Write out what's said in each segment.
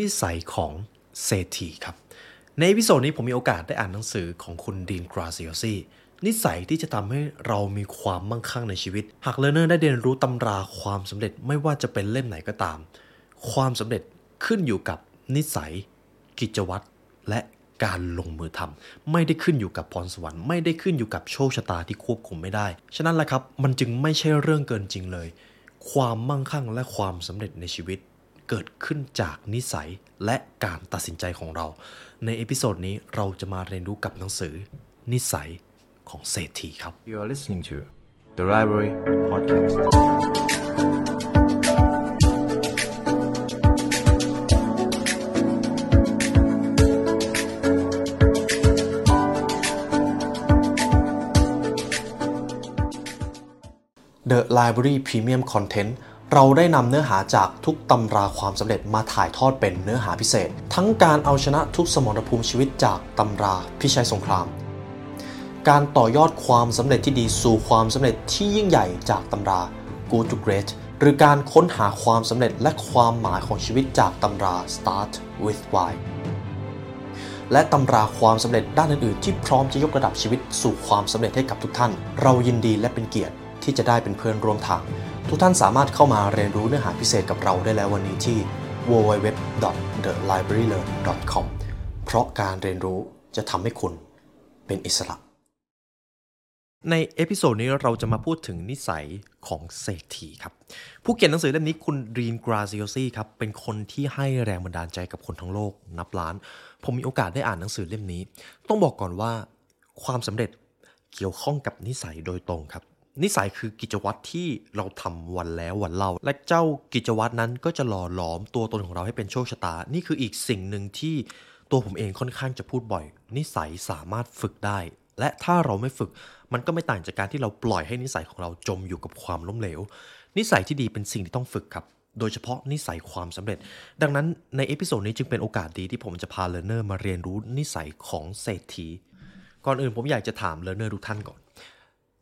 นิสัยของเศรษฐีครับ ในวิดีโอนี้ผมมีโอกาสได้อ่านหนังสือของคุณ Dean Graziosi นิสัยที่จะทำให้เรามีความมั่งคั่งในชีวิต หาก learner ได้เรียนรู้ตำราความสำเร็จไม่ว่าจะเป็นเล่มไหนก็ตาม ความสำเร็จขึ้นอยู่กับนิสัย กิจวัตรและการลงมือทำไม่ได้ขึ้นอยู่กับพรสวรรค์ไม่ได้ขึ้นอยู่กับโชคชะตาที่ควบคุมไม่ได้ ฉะนั้นแหละครับมันจึงไม่ใช่เรื่องเกินจริงเลย ความมั่งคั่งและความสำเร็จในชีวิต เกิดขึ้นจากนิสัยและการตัดสินใจของเรา ใน episode นี้เราจะมาเรียนรู้กับหนังสือ นิสัยของเศรษฐีครับ You are listening to the Library Podcast. The Library Premium Content เเราได้นำเนื้อหาจากทุกตำราความสำเร็จมาถ่ายทอดเป็นเนื้อหาพิเศษ ทั้งการเอาชนะทุกสมรภูมิชีวิตจากตำราพิชัยสงคราม การต่อยอดความสำเร็จที่ดีสู่ความสำเร็จที่ยิ่งใหญ่จากตำรา Good to Great หรือการค้นหาความสำเร็จและความหมายของชีวิตจากตำรา Start with Why และตำราความสำเร็จด้านอื่นๆ ที่พร้อมจะยกระดับชีวิตสู่ความสำเร็จให้กับทุกท่าน เรายินดีและเป็นเกียรติที่จะได้เป็นเพื่อนร่วมทาง ทุกท่านสามารถเข้ามาเรียนรู้เนื้อหาพิเศษกับเราได้แล้ววันนี้ที่ www.thelibrarylearn.com เพราะการเรียนรู้จะทำให้คุณเป็นอิสระ ใน episode นี้เราจะมาพูดถึงนิสัยของเศรษฐีครับ ผู้เขียนหนังสือเล่มนี้คุณ Dean Graziosi ครับ เป็นคนที่ให้แรงบันดาลใจกับคนทั้งโลกนับล้าน ผมมีโอกาสได้อ่านหนังสือเล่มนี้ ต้องบอกก่อนว่าความสำเร็จเกี่ยวข้องกับนิสัยโดยตรงครับ นิสัยคือกิจวัตรที่เราทำวันแล้ววันเล่า และเจ้ากิจวัตรนั้นก็จะหล่อหลอมตัวตนของเราให้เป็นโชคชะตา นี่คืออีกสิ่งหนึ่งที่ตัวผมเองค่อนข้างจะพูดบ่อย นิสัยสามารถฝึกได้ และถ้าเราไม่ฝึก มันก็ไม่ต่างจากการที่เราปล่อยให้นิสัยของเราจมอยู่กับความล้มเหลว นิสัยที่ดีเป็นสิ่งที่ต้องฝึกครับ โดยเฉพาะนิสัยความสำเร็จ ดังนั้นใน episode นี้จึงเป็นโอกาสดีที่ผมจะพา learner มาเรียนรู้นิสัยของเศรษฐี ก่อนอื่นผมอยากจะถาม learner ทุกท่านก่อน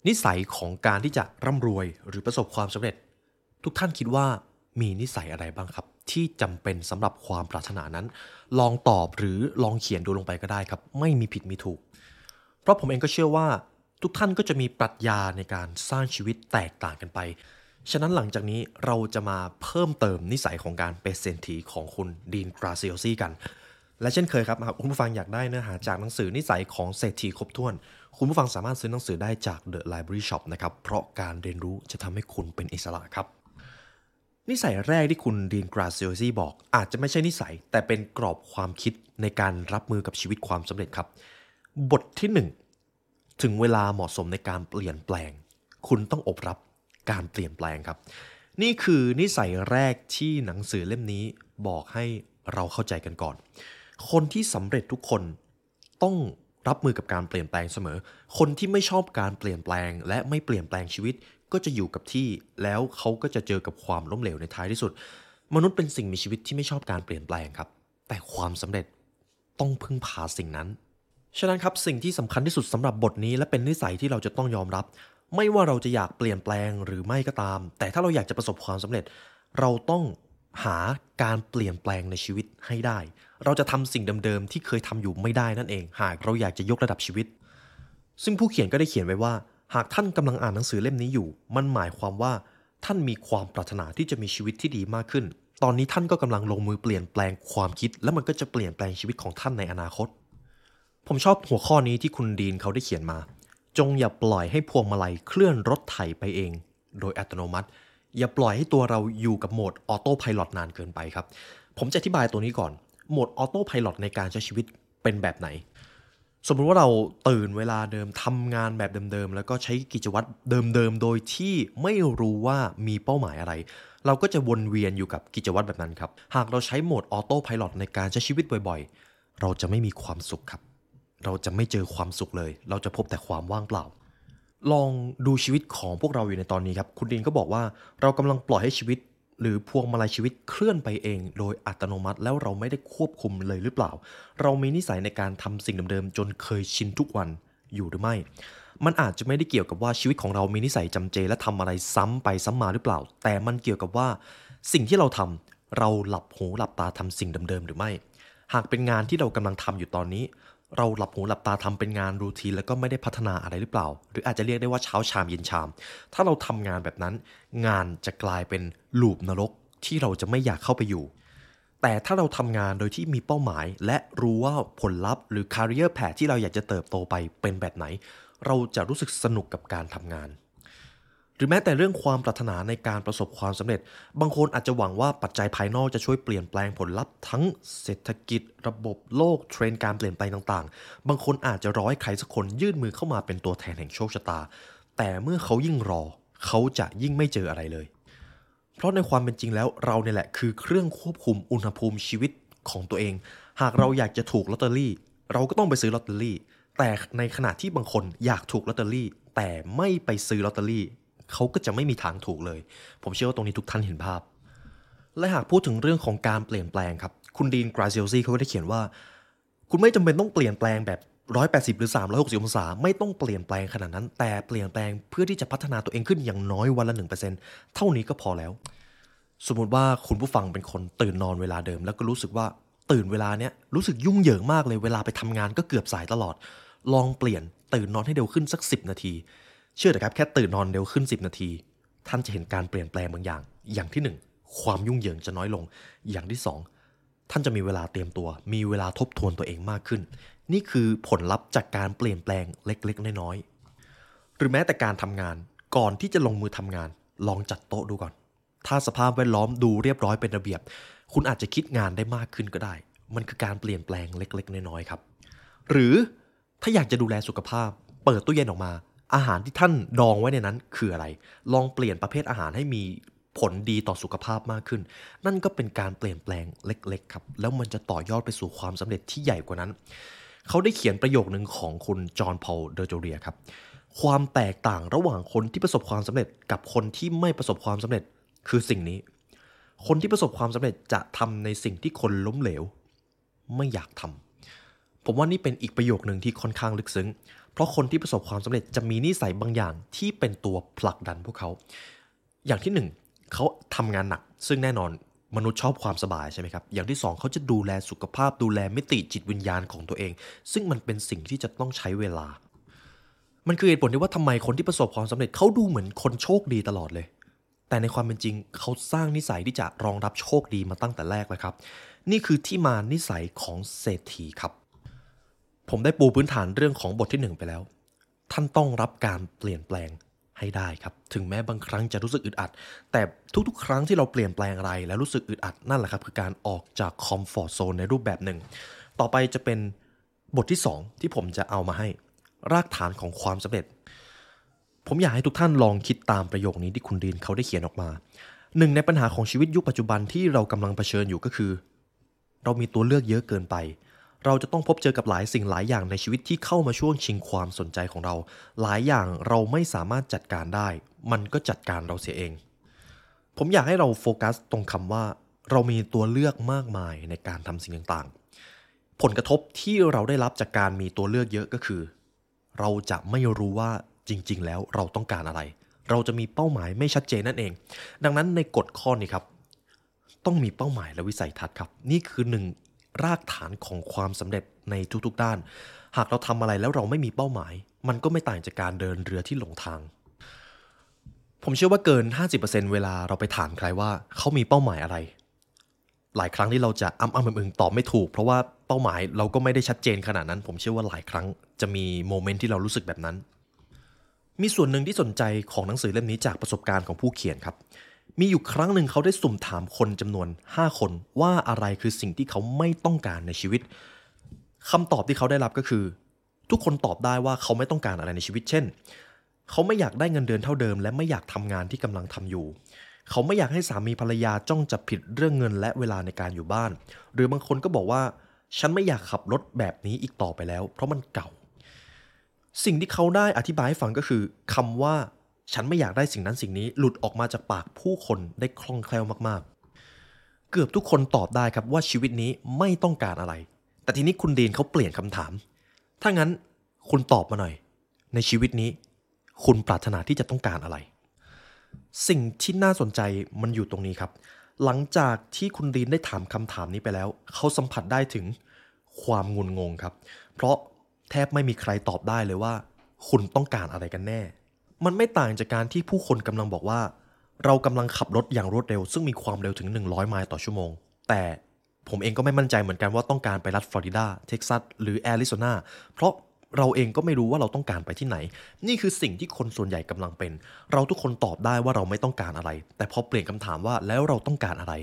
นิสัยของการที่จะร่ำรวยหรือประสบความสำเร็จ ทุกท่านคิดว่ามีนิสัยอะไรบ้างครับ ที่จำเป็นสำหรับความปรารถนานั้น ลองตอบหรือลองเขียนดูลงไปก็ได้ครับ ไม่มีผิดมีถูก เพราะผมเองก็เชื่อว่า ทุกท่านก็จะมีปรัชญาในการสร้างชีวิตแตกต่างกันไป ฉะนั้นหลังจากนี้เราจะมาเพิ่มเติมนิสัยของการเป็นเศรษฐีของคุณดีนกราซิโอซีกัน และเช่นเคยครับหากคุณผู้ฟังอยากได้เนื้อหาจากหนังสือนิสัยของเศรษฐีครบถ้วน คุณผู้ฟังสามารถซื้อหนังสือได้จาก The Library Shop นะครับ เพราะการเรียนรู้จะทำให้คุณเป็นอิสระครับ นิสัยแรกที่คุณดีนกราซิโอซีบอก อาจจะไม่ใช่นิสัย แต่เป็นกรอบความคิดในการรับมือกับชีวิตความสำเร็จครับ บทที่หนึ่งถึงเวลาเหมาะสมในการเปลี่ยนแปลง คุณต้องอบรับการเปลี่ยนแปลงครับ นี่คือนิสัยแรกที่หนังสือเล่มนี้บอกให้เราเข้าใจกันก่อน คนที่สำเร็จทุกคนต้อง รับมือกับการเปลี่ยนแปลงเสมอ คนที่ไม่ชอบการเปลี่ยนแปลง และไม่เปลี่ยนแปลงชีวิตก็จะอยู่กับที่ แล้วเขาก็จะเจอกับความล้มเหลวในท้ายที่สุด มนุษย์เป็นสิ่งมีชีวิตที่ไม่ชอบการเปลี่ยนแปลงครับ แต่ความสำเร็จต้องพึ่งพาสิ่งนั้น ฉะนั้นครับสิ่งที่สำคัญที่สุดสำหรับบทนี้ และเป็นนิสัยที่เราจะต้องยอมรับ ไม่ว่าเราจะอยากเปลี่ยนแปลงหรือไม่ก็ตาม แต่ถ้าเราอยากจะประสบความสำเร็จ เราต้อง หาการเปลี่ยนแปลงในชีวิตให้ได้ เราจะทำสิ่งเดิมๆที่เคยทำอยู่ไม่ได้นั่นเอง หากเราอยากจะยกระดับชีวิต ซึ่งผู้เขียนก็ได้เขียนไว้ว่า หากท่านกำลังอ่านหนังสือเล่มนี้อยู่ มันหมายความว่าท่านมีความปรารถนาที่จะมีชีวิตที่ดีมากขึ้น ตอนนี้ท่านก็กำลังลงมือเปลี่ยนแปลงความคิด และมันก็จะเปลี่ยนแปลงชีวิตของท่านในอนาคต ผมชอบหัวข้อนี้ที่คุณดีนเขาได้เขียนมา จงอย่าปล่อยให้พวงมาลัยเคลื่อนรถไถไปเอง โดยอัตโนมัติ อย่าปล่อยให้ตัวเราอยู่กับโหมดออโต้พายロนานเกินไปครับ ผมจะอธิบายตัวนี้ก่อน โหมดออโต้พายロในการใช้ชีวิตเป็นแบบไหน สมมุติว่าเราตื่นเวลาเดิมทำงานแบบเดิมๆ แล้วก็ใช้กิจวัตรเดิมๆ โดยที่ไม่รู้ว่ามีเป้าหมายอะไร เราก็จะวนเวียนอยู่กับกิจวัตรแบบนั้นครับ หากเราใช้โหมดออโต้พายロในการใช้ชีวิตบ่อยๆ เราจะไม่มีความสุขครับ เราจะไม่เจอความสุขเลย เราจะพบแต่ความว่างเปล่า ลองดูชีวิตของพวกเราอยู่ในตอนนี้ครับ คุณดินก็บอกว่าเรากำลังปล่อยให้ชีวิต หรือพวงมาลัยชีวิตเคลื่อนไปเอง โดยอัตโนมัติแล้วเราไม่ได้ควบคุมเลยหรือเปล่า เรามีนิสัยในการทำสิ่งเดิมๆจนเคยชินทุกวันอยู่หรือไม่ มันอาจจะไม่ได้เกี่ยวกับว่าชีวิตของเรามีนิสัยจำเจ และทำอะไรซ้ำไปซ้ำมาหรือเปล่า แต่มันเกี่ยวกับว่า สิ่งที่เราทเราหลับหูหลับตาทำสิ่งเดิมๆหรือไม่ หากเป็นงานที่เรากำลังทำอยู่ตอนนี้ เราหลับหูหลับตาทำเป็นงานรูทีนแล้วก็ไม่ได้พัฒนาอะไรหรือเปล่า หรืออาจจะเรียกได้ว่าเช้าชามเย็นชาม ถ้าเราทำงานแบบนั้น งานจะกลายเป็นลูปนรกที่เราจะไม่อยากเข้าไปอยู่ แต่ถ้าเราทำงานโดยที่มีเป้าหมาย และรู้ว่าผลลัพธ์หรือ career path ที่เราอยากจะเติบโตไปเป็นแบบไหน เราจะรู้สึกสนุกกับการทำงาน รือแม้แต่เรื่องความปรารถนาในการประสบความสำเร็จ บางคนอาจจะหวังว่าปัจจัยภายนอกจะช่วยเปลี่ยนแปลงผลลัพธ์ทั้งเศรษฐกิจ ระบบโลกเทรนด์การเปลี่ยนแปลงต่างๆ บางคนอาจจะรอให้ใครสักคนยื่นมือเข้ามาเป็นตัวแทนแห่งโชคชะตา แต่เมื่อเขายิ่งรอ เขาจะยิ่งไม่เจออะไรเลย เพราะในความเป็นจริงแล้วเราเนี่ยแหละคือเครื่องควบคุมอุณหภูมิชีวิตของตัวเอง หากเราอยากจะถูกลอตเตอรี่ เราก็ต้องไปซื้อลอตเตอรี่ แต่ในขณะที่บางคนอยากถูกลอตเตอรี่ แต่ไม่ไปซื้อลอตเตอรี่ เขาก็จะไม่มีทางถูกเลย ผมเชื่อว่าตรงนี้ทุกท่านเห็นภาพ และหากพูดถึงเรื่องของการเปลี่ยนแปลงครับ คุณดีนกราเซียลซีเขาก็ได้เขียนว่า คุณไม่จำเป็นต้องเปลี่ยนแปลงแบบ 180 หรือ 360 องศา ไม่ต้องเปลี่ยนแปลงขนาดนั้น แต่เปลี่ยนแปลงเพื่อที่จะพัฒนาตัวเองขึ้นอย่างน้อยวันละ 1%เท่านี้ก็พอแล้ว สมมติว่าคุณผู้ฟังเป็นคนตื่นนอนเวลาเดิม แล้วก็รู้สึกว่าตื่นเวลาเนี้ยรู้สึกยุ่งเหยิงมากเลยเวลาไปทำงานก็เกือบสายตลอด ลองเปลี่ยนตื่นนอนให้เร็วขึ้นสัก 10 นาที เชื่อเถอะครับแค่ตื่นนอนเร็วขึ้น 10 นาที ท่านจะเห็นการเปลี่ยนแปลงบางอย่าง อย่างที่หนึ่งความยุ่งเหยิงจะน้อยลง อย่างที่สองท่านจะมีเวลาเตรียมตัว มีเวลาทบทวนตัวเองมากขึ้น นี่คือผลลัพธ์จากการเปลี่ยนแปลงเล็กๆ น้อยๆหรือแม้แต่การทำงานก่อนที่จะลงมือทำงาน ลองจัดโต๊ะดูก่อน ถ้าสภาพแวดล้อมดูเรียบร้อยเป็นระเบียบ คุณอาจจะคิดงานได้มากขึ้นก็ได้ มันคือการเปลี่ยนแปลงเล็กๆ น้อยๆครับ หรือถ้าอยากจะดูแลสุขภาพ เปิดตู้เย็นออกมา อาหารที่ท่านดองไว้ในนั้นคืออะไร ลองเปลี่ยนประเภทอาหารให้มีผลดีต่อสุขภาพมากขึ้น นั่นก็เป็นการเปลี่ยนแปลงเล็ก ๆ ครับ แล้วมันจะต่อยอดไปสู่ความสำเร็จที่ใหญ่กว่านั้น เขาได้เขียนประโยคหนึ่งของคุณจอห์นพอลเดอโจเรียครับ ความแตกต่างระหว่างคนที่ประสบความสำเร็จกับคนที่ไม่ประสบความสำเร็จคือสิ่งนี้ คนที่ประสบความสำเร็จจะทำในสิ่งที่คนล้มเหลว ไม่อยากทำผมว่านี่เป็นอีกประโยคหนึ่งที่ค่อนข้างลึกซึ้ง ราะคนที่ประสบความสำเร็จจะมีนิสัยบางอย่างที่เป็นตัวผลักดันพวกเขา อย่างที่หนึ่งเขาทำงานหนัก ซึ่งแน่นอนมนุษย์ชอบความสบายใช่ไหมครับ อย่างที่สองเขาจะดูแลสุขภาพดูแลมิติจิตวิญญาณของตัวเอง ซึ่งมันเป็นสิ่งที่จะต้องใช้เวลา มันคือเหตุผลที่ว่าทำไมคนที่ประสบความสำเร็จเขาดูเหมือนคนโชคดีตลอดเลย แต่ในความเป็นจริงเขาสร้างนิสัยที่จะรองรับโชคดีมาตั้งแต่แรกแล้วครับ นี่คือที่มานิสัยของเศรษฐีครับ ผมได้ปูพื้นฐานเรื่องของบทที่หนึ่งไปแล้ว ท่านต้องรับการเปลี่ยนแปลงให้ได้ครับ ถึงแม้บางครั้งจะรู้สึกอึดอัด แต่ทุกๆ ครั้งที่เราเปลี่ยนแปลงอะไร แล้วรู้สึกอึดอัดนั่นแหละครับคือการออกจากคอมฟอร์ทโซนในรูปแบบหนึ่ง ต่อไปจะเป็นบทที่ 2 ที่ผมจะเอามาให้ รากฐานของความสำเร็จ ผมอยากให้ทุกท่านลองคิดตามประโยคนี้ที่คุณดีนเขาได้เขียนออกมา หนึ่งในปัญหาของชีวิตยุคปัจจุบันที่เรากำลังเผชิญอยู่ก็คือ เรามีตัวเลือกเยอะเกินไป เราจะต้องพบเจอกับหลายสิ่งหลายอย่างในชีวิตที่เข้ามาช่วงชิงความสนใจของเรา หลายอย่างเราไม่สามารถจัดการได้ มันก็จัดการเราเสียเอง ผมอยากให้เราโฟกัสตรงคำว่า เรามีตัวเลือกมากมายในการทำสิ่งต่างๆ ผลกระทบที่เราได้รับจากการมีตัวเลือกเยอะก็คือ เราจะไม่รู้ว่าจริง ๆ แล้วเราต้องการอะไร เราจะมีเป้าหมายไม่ชัดเจนนั่นเอง ดังนั้นในกฎข้อนี้ครับ ต้องมีเป้าหมายและวิสัยทัศน์ครับ นี่คือหนึ่ง รากฐานของความสำเร็จในทุกๆด้าน หากเราทำอะไรแล้วเราไม่มีเป้าหมาย มันก็ไม่ต่างจากการเดินเรือที่หลงทาง ผมเชื่อว่าเกิน 50%เวลาเราไปถามใครว่าเขามีเป้าหมายอะไร หลายครั้งที่เราจะอ้ำอ้ำอึงตอบไม่ถูก เพราะว่าเป้าหมายเราก็ไม่ได้ชัดเจนขนาดนั้น ผมเชื่อว่าหลายครั้งจะมีโมเมนต์ที่เรารู้สึกแบบนั้น มีส่วนหนึ่งที่สนใจของหนังสือเล่มนี้จากประสบการณ์ของผู้เขียนครับ มีอยู่ครั้งหนึ่งเขาได้สุ่มถามคนจำนวน 5 คนว่าอะไรคือสิ่งที่เขาไม่ต้องการในชีวิตคำตอบที่เขาได้รับก็คือ ทุกคนตอบได้ว่าเขาไม่ต้องการอะไรในชีวิต เช่น เขาไม่อยากได้เงินเดือนเท่าเดิม และไม่อยากทำงานที่กำลังทำอยู่ เขาไม่อยากให้สามีภรรยาจ้องจับผิดเรื่องเงินและเวลาในการอยู่บ้าน หรือบางคนก็บอกว่าฉันไม่อยากขับรถแบบนี้อีกต่อไปแล้ว เพราะมันเก่า สิ่งที่เขาได้อธิบายให้ฟังก็คือคำว่า ฉันไม่อยากได้สิ่งนั้นสิ่งนี้หลุดออกมาจากปากผู้คนได้คล่องแคล่วมากๆ เกือบทุกคนตอบได้ครับว่าชีวิตนี้ไม่ต้องการอะไร แต่ทีนี้คุณดีนเขาเปลี่ยนคำถาม ถ้างั้นคุณตอบมาหน่อย ในชีวิตนี้ คุณปรารถนาที่จะต้องการอะไร สิ่งที่น่าสนใจมันอยู่ตรงนี้ครับ หลังจากที่คุณดีนได้ถามคำถามนี้ไปแล้ว เขาสัมผัสได้ถึงความงุนงงครับ เพราะแทบไม่มีใครตอบได้เลยว่า คุณต้องการอะไรกันแน่ มันไม่ต่างจากการที่ผู้คนกำลังบอกว่า เรากำลังขับรถอย่างรวดเร็ว ซึ่งมีความเร็วถึง 100 ไมล์ต่อชั่วโมง แต่ผมเองก็ไม่มั่นใจเหมือนกันว่าต้องการไปรัฐฟลอริดา เท็กซัส หรือแอริโซนา เพราะเราเองก็ไม่รู้ว่าเราต้องการไปที่ไหน นี่คือสิ่งที่คนส่วนใหญ่กำลังเป็น เราทุกคนตอบได้ว่าเราไม่ต้องการอะไร แต่พอเปลี่ยนคำถามว่าแล้วเราต้องการอะไร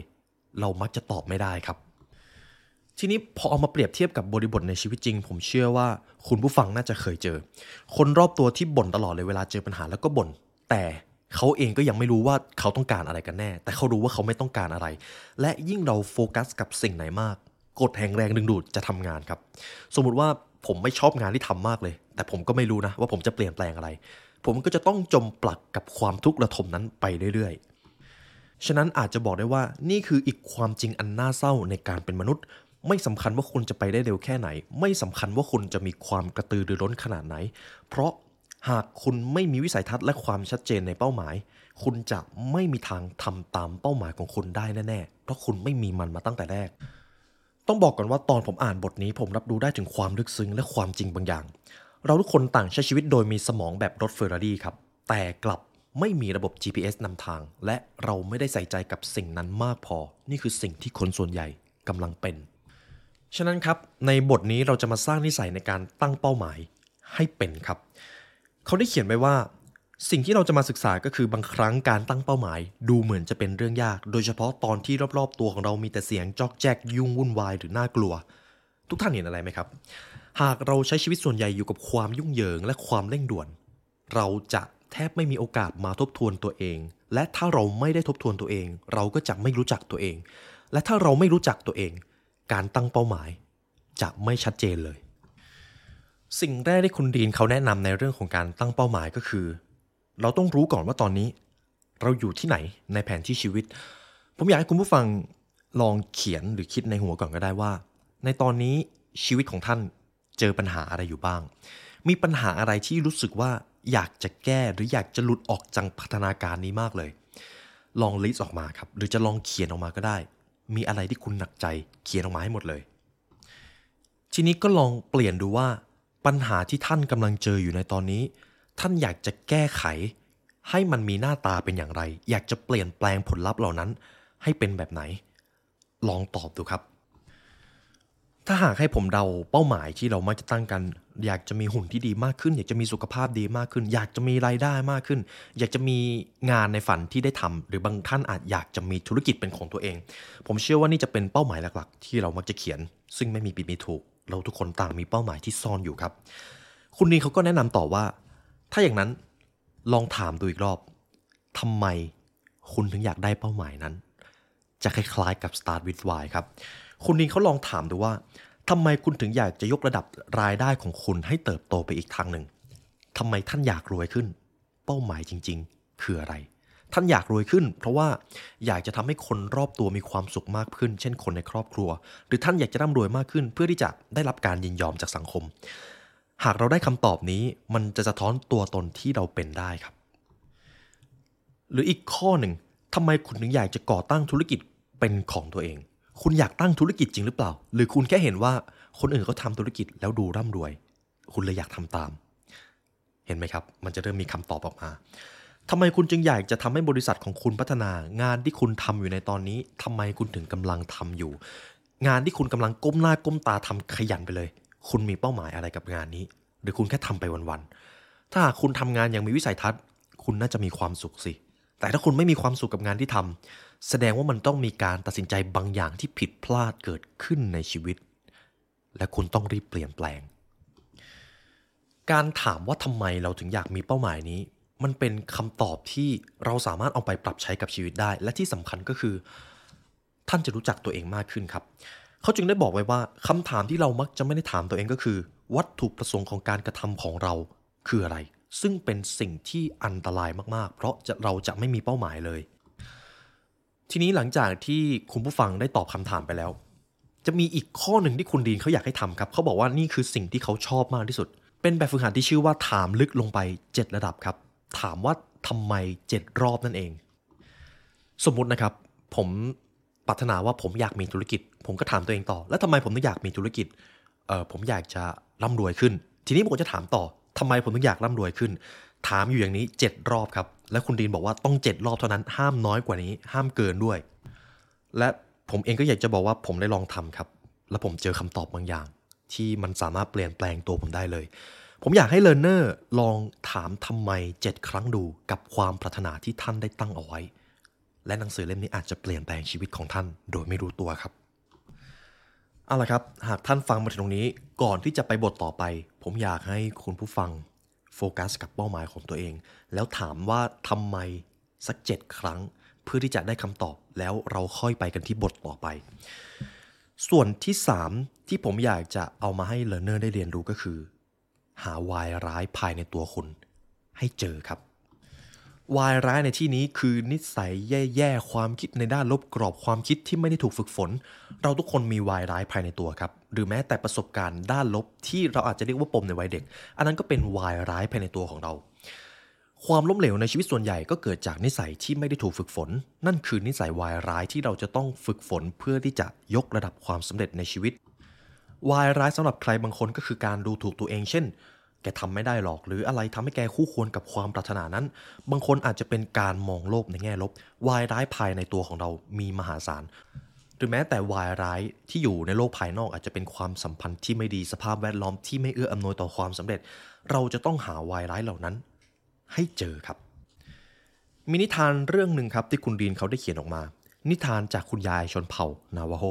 เรามักจะตอบไม่ได้ครับ ทีนี้พอเอามาเปรียบเทียบกับบริบทในชีวิตจริง ผมเชื่อว่าคุณผู้ฟังน่าจะเคยเจอ คนรอบตัวที่บ่นตลอดเลยเวลาเจอปัญหาแล้วก็บ่นแต่เขาเองก็ยังไม่รู้ว่าเขาต้องการอะไรกันแน่ แต่เขารู้ว่าเขาไม่ต้องการอะไร และยิ่งเราโฟกัสกับสิ่งไหนมากกดแห่งแรงดึงดูดจะทำงานครับ สมมุติว่าผมไม่ชอบงานที่ทำมากเลย แต่ผมก็ไม่รู้นะว่าผมจะเปลี่ยนแปลงอะไร ผมก็จะต้องจมปลักกับความทุกข์ระทมนั้นไปเรื่อยๆ ฉะนั้นอาจจะบอกได้ว่านี่คืออีกความจริงอันน่าเศร้าในการเป็นมนุษย์ ไม่สำคัญว่าคุณจะไปได้เร็วแค่ไหน ไม่สำคัญว่าคุณจะมีความกระตือรือร้นขนาดไหน เพราะหากคุณไม่มีวิสัยทัศน์และความชัดเจนในเป้าหมาย คุณจะไม่มีทางทำตามเป้าหมายของคุณได้แน่ๆ เพราะคุณไม่มีมันมาตั้งแต่แรก ต้องบอกก่อนว่าตอนผมอ่านบทนี้ ผมรับรู้ได้ถึงความลึกซึ้งและความจริงบางอย่าง เราทุกคนต่างใช้ชีวิตโดยมีสมองแบบรถเฟอร์รารี่ครับ แต่กลับไม่มีระบบ GPS นำทาง และเราไม่ได้ใส่ใจกับสิ่งนั้นมากพอ นี่คือสิ่งที่คนส่วนใหญ่กำลังเป็น ฉะนั้นครับในบทนี้เราจะมาสร้างนิสัยในการตั้งเป้าหมายให้เป็นครับ เขาได้เขียนไว้ว่า สิ่งที่เราจะมาศึกษาก็คือบางครั้งการตั้งเป้าหมาย ดูเหมือนจะเป็นเรื่องยาก โดยเฉพาะตอนที่รอบๆ ตัวของเรามีแต่เสียงจอกแจกยุ่งวุ่นวายหรือน่ากลัว ทุกท่านเห็นอะไรไหมครับ หากเราใช้ชีวิตส่วนใหญ่อยู่กับความยุ่งเหยิงและความเร่งด่วน เราจะแทบไม่มีโอกาสมาทบทวนตัวเอง และถ้าเราไม่ได้ทบทวนตัวเอง เราก็จะไม่รู้จักตัวเอง และถ้าเราไม่รู้จักตัวเอง การตั้งเป้าหมาย จะไม่ชัดเจนเลย สิ่งแรกที่คุณดีนเขาแนะนำในเรื่องของการตั้งเป้าหมายก็คือ เราต้องรู้ก่อนว่าตอนนี้ เราอยู่ที่ไหนในแผนที่ชีวิต ผมอยากให้คุณผู้ฟังลองเขียนหรือคิดในหัวก่อนก็ได้ว่า ในตอนนี้ชีวิตของท่านเจอปัญหาอะไรอยู่บ้าง มีปัญหาอะไรที่รู้สึกว่าอยากจะแก้หรืออยากจะหลุดออกจากพัฒนาการนี้มากเลย ลองลิสต์ออกมาครับ หรือจะลองเขียนออกมาก็ได้ มีอะไรที่คุณหนักใจเขียนออกมาให้หมดเลย ทีนี้ก็ลองเปลี่ยนดูว่าปัญหาที่ท่านกำลังเจออยู่ในตอนนี้ ท่านอยากจะแก้ไข ให้มันมีหน้าตาเป็นอย่างไร อยากจะเปลี่ยนแปลงผลลัพธ์เหล่านั้น ให้เป็นแบบไหน ลองตอบดูครับ ถ้าหากให้ผมเดาเป้าหมายที่เรามักจะตั้งกัน อยากจะมีหุ่นที่ดีมากขึ้น อยากจะมีสุขภาพดีมากขึ้น อยากจะมีรายได้มากขึ้น อยากจะมีงานในฝันที่ได้ทำหรือบางท่านอาจอยากจะมีธุรกิจเป็นของตัวเอง ผมเชื่อว่านี่จะเป็นเป้าหมายหลักๆ ที่เรามักจะเขียน ซึ่งไม่มีผิดมีถูก เราทุกคนต่างมีเป้าหมายที่ซ่อนอยู่ครับ คุณนีเขาก็แนะนำต่อว่า ถ้าอย่างนั้นลองถามดูอีกรอบทำไมคุณถึงอยากได้เป้าหมายนั้น จะคล้ายๆกับ Start with Why ครับ คุณนินเขาลองถามดูว่าทำไมคุณถึงอยากจะยกระดับรายได้ของคุณให้เติบโตไปอีกทางหนึ่งทำไมท่านอยากรวยขึ้น เป้าหมายจริง ๆ คืออะไร ท่านอยากรวยขึ้น เพราะว่าอยากจะทำให้คนรอบตัวมีความสุขมากขึ้น เช่นคนในครอบครัว หรือท่านอยากจะร่ำรวยมากขึ้น เพื่อที่จะได้รับการยินยอมจากสังคม หากเราได้คำตอบนี้ มันจะสะท้อนตัวตนที่เราเป็นได้ครับ หรืออีกข้อหนึ่ง ทำไมคุณถึงอยากจะก่อตั้งธุรกิจเป็นของตัวเอง คุณอยากตั้งธุรกิจจริงหรือเปล่า หรือคุณแค่เห็นว่าคนอื่นเขาทำธุรกิจแล้วดูร่ำรวย คุณเลยอยากทำตาม เห็นไหมครับ มันจะเริ่มมีคำตอบออกมาทำไมคุณจึงอยากจะทำให้บริษัทของคุณพัฒนางานที่คุณทำอยู่ในตอนนี้ทำไมคุณถึงกำลังทำอยู่ งานที่คุณกำลังก้มหน้าก้มตาทำขยันไปเลย คุณมีเป้าหมายอะไรกับงานนี้ หรือคุณแค่ทำไปวันๆถ้าหากคุณทำงานอย่างมีวิสัยทัศน์ คุณน่าจะมีความสุขสิ แต่ถ้าคุณไม่มีความสุขกับงานที่ทำแสดงว่ามันต้องมีการตัดสินใจบางอย่างที่ผิดพลาดเกิดขึ้นในชีวิต และคุณต้องรีบเปลี่ยนแปลง การถามว่าทำไมเราถึงอยากมีเป้าหมายนี้ มันเป็นคำตอบที่เราสามารถเอาไปปรับใช้กับชีวิตได้ และที่สำคัญก็คือ ท่านจะรู้จักตัวเองมากขึ้นครับ เขาจึงได้บอกไว้ว่าคำถามที่เรามักจะไม่ได้ถามตัวเองก็คือ วัตถุประสงค์ของการกระทำของเราคืออะไร ซึ่งเป็นสิ่งที่อันตรายมากๆ เพราะจะเราจะไม่มีเป้าหมายเลย ทีนี้หลังจากที่คุณผู้ฟังได้ตอบคำถามไปแล้ว จะมีอีกข้อหนึ่งที่คุณดีนเขาอยากให้ทำครับ เขาบอกว่านี่คือสิ่งที่เขาชอบมากที่สุด เป็นแบบฝึกหัดที่ชื่อว่าถามลึกลงไป 7 ระดับครับ ถามว่าทำไม 7 รอบนั่นเอง สมมุตินะครับ ผมปรารถนาว่าผมอยากมีธุรกิจ ผมก็ถามตัวเองต่อ แล้วทำไมผมถึงอยากมีธุรกิจเออผมอยากจะร่ำรวยขึ้น ทีนี้ผมจะถามต่อ ทำไมผมถึงอยากร่ำรวยขึ้น ถามอยู่อย่างนี้ 7 รอบครับ และคุณดีนบอกว่าต้อง 7 รอบเท่านั้น ห้ามน้อยกว่านี้ ห้ามเกินด้วย และผมเองก็อยากจะบอกว่าผมได้ลองทำครับ แล้วผมเจอคำตอบบางอย่าง ที่มันสามารถเปลี่ยนแปลงตัวผมได้เลย ผมอยากให้ learner ลองถามทำไม 7 ครั้งดูกับความปรารถนาที่ท่านได้ตั้งเอาไว้ และหนังสือเล่มนี้อาจจะเปลี่ยนแปลงชีวิตของท่าน โดยไม่รู้ตัวครับเอาละครับ หากท่านฟังมาถึงตรงนี้ ก่อนที่จะไปบทต่อไป ผมอยากให้คุณผู้ฟังโฟกัสกับเป้าหมายของตัวเอง แล้วถามว่าทำไมสักเจ็ดครั้ง เพื่อที่จะได้คำตอบแล้วเราค่อยไปกันที่บทต่อไป ส่วนที่ 3 ที่ผมอยากจะเอามาให้ learner ได้เรียนรู้ก็คือ หาวายร้ายภายในตัวคุณ ให้เจอครับวายร้ายในที่นี้คือนิสัยแย่ๆ ความคิดในด้านลบกรอบความคิดที่ไม่ได้ถูกฝึกฝน เราทุกคนมีวายร้ายภายในตัวครับ หรือแม้แต่ประสบการณ์ด้านลบที่เราอาจจะเรียกว่าปมในวัยเด็ก อันนั้นก็เป็นวายร้ายภายในตัวของเรา ความล้มเหลวในชีวิตส่วนใหญ่ก็เกิดจากนิสัยที่ไม่ได้ถูกฝึกฝน นั่นคือนิสัยวายร้ายที่เราจะต้องฝึกฝนเพื่อที่จะยกระดับความสำเร็จในชีวิตวายร้ายสำหรับใครบางคนก็คือการดูถูกตัวเอง เช่น แกทำไม่ได้หรอกหรืออะไรทำให้แกคู่ควรกับความปรารถนานั้น บางคนอาจจะเป็นการมองโลกในแง่ลบวายร้ายภายในตัวของเรามีมหาศาล หรือแม้แต่วายร้ายที่อยู่ในโลกภายนอกอาจจะเป็นความสัมพันธ์ที่ไม่ดีสภาพแวดล้อมที่ไม่เอื้ออำนวยต่อความสำเร็จ เราจะต้องหาวายร้ายเหล่านั้น ให้เจอครับ มีนิทานเรื่องหนึ่งครับที่คุณดีนเขาได้เขียนออกมา นิทานจากคุณยายชนเผ่านาวาโฮ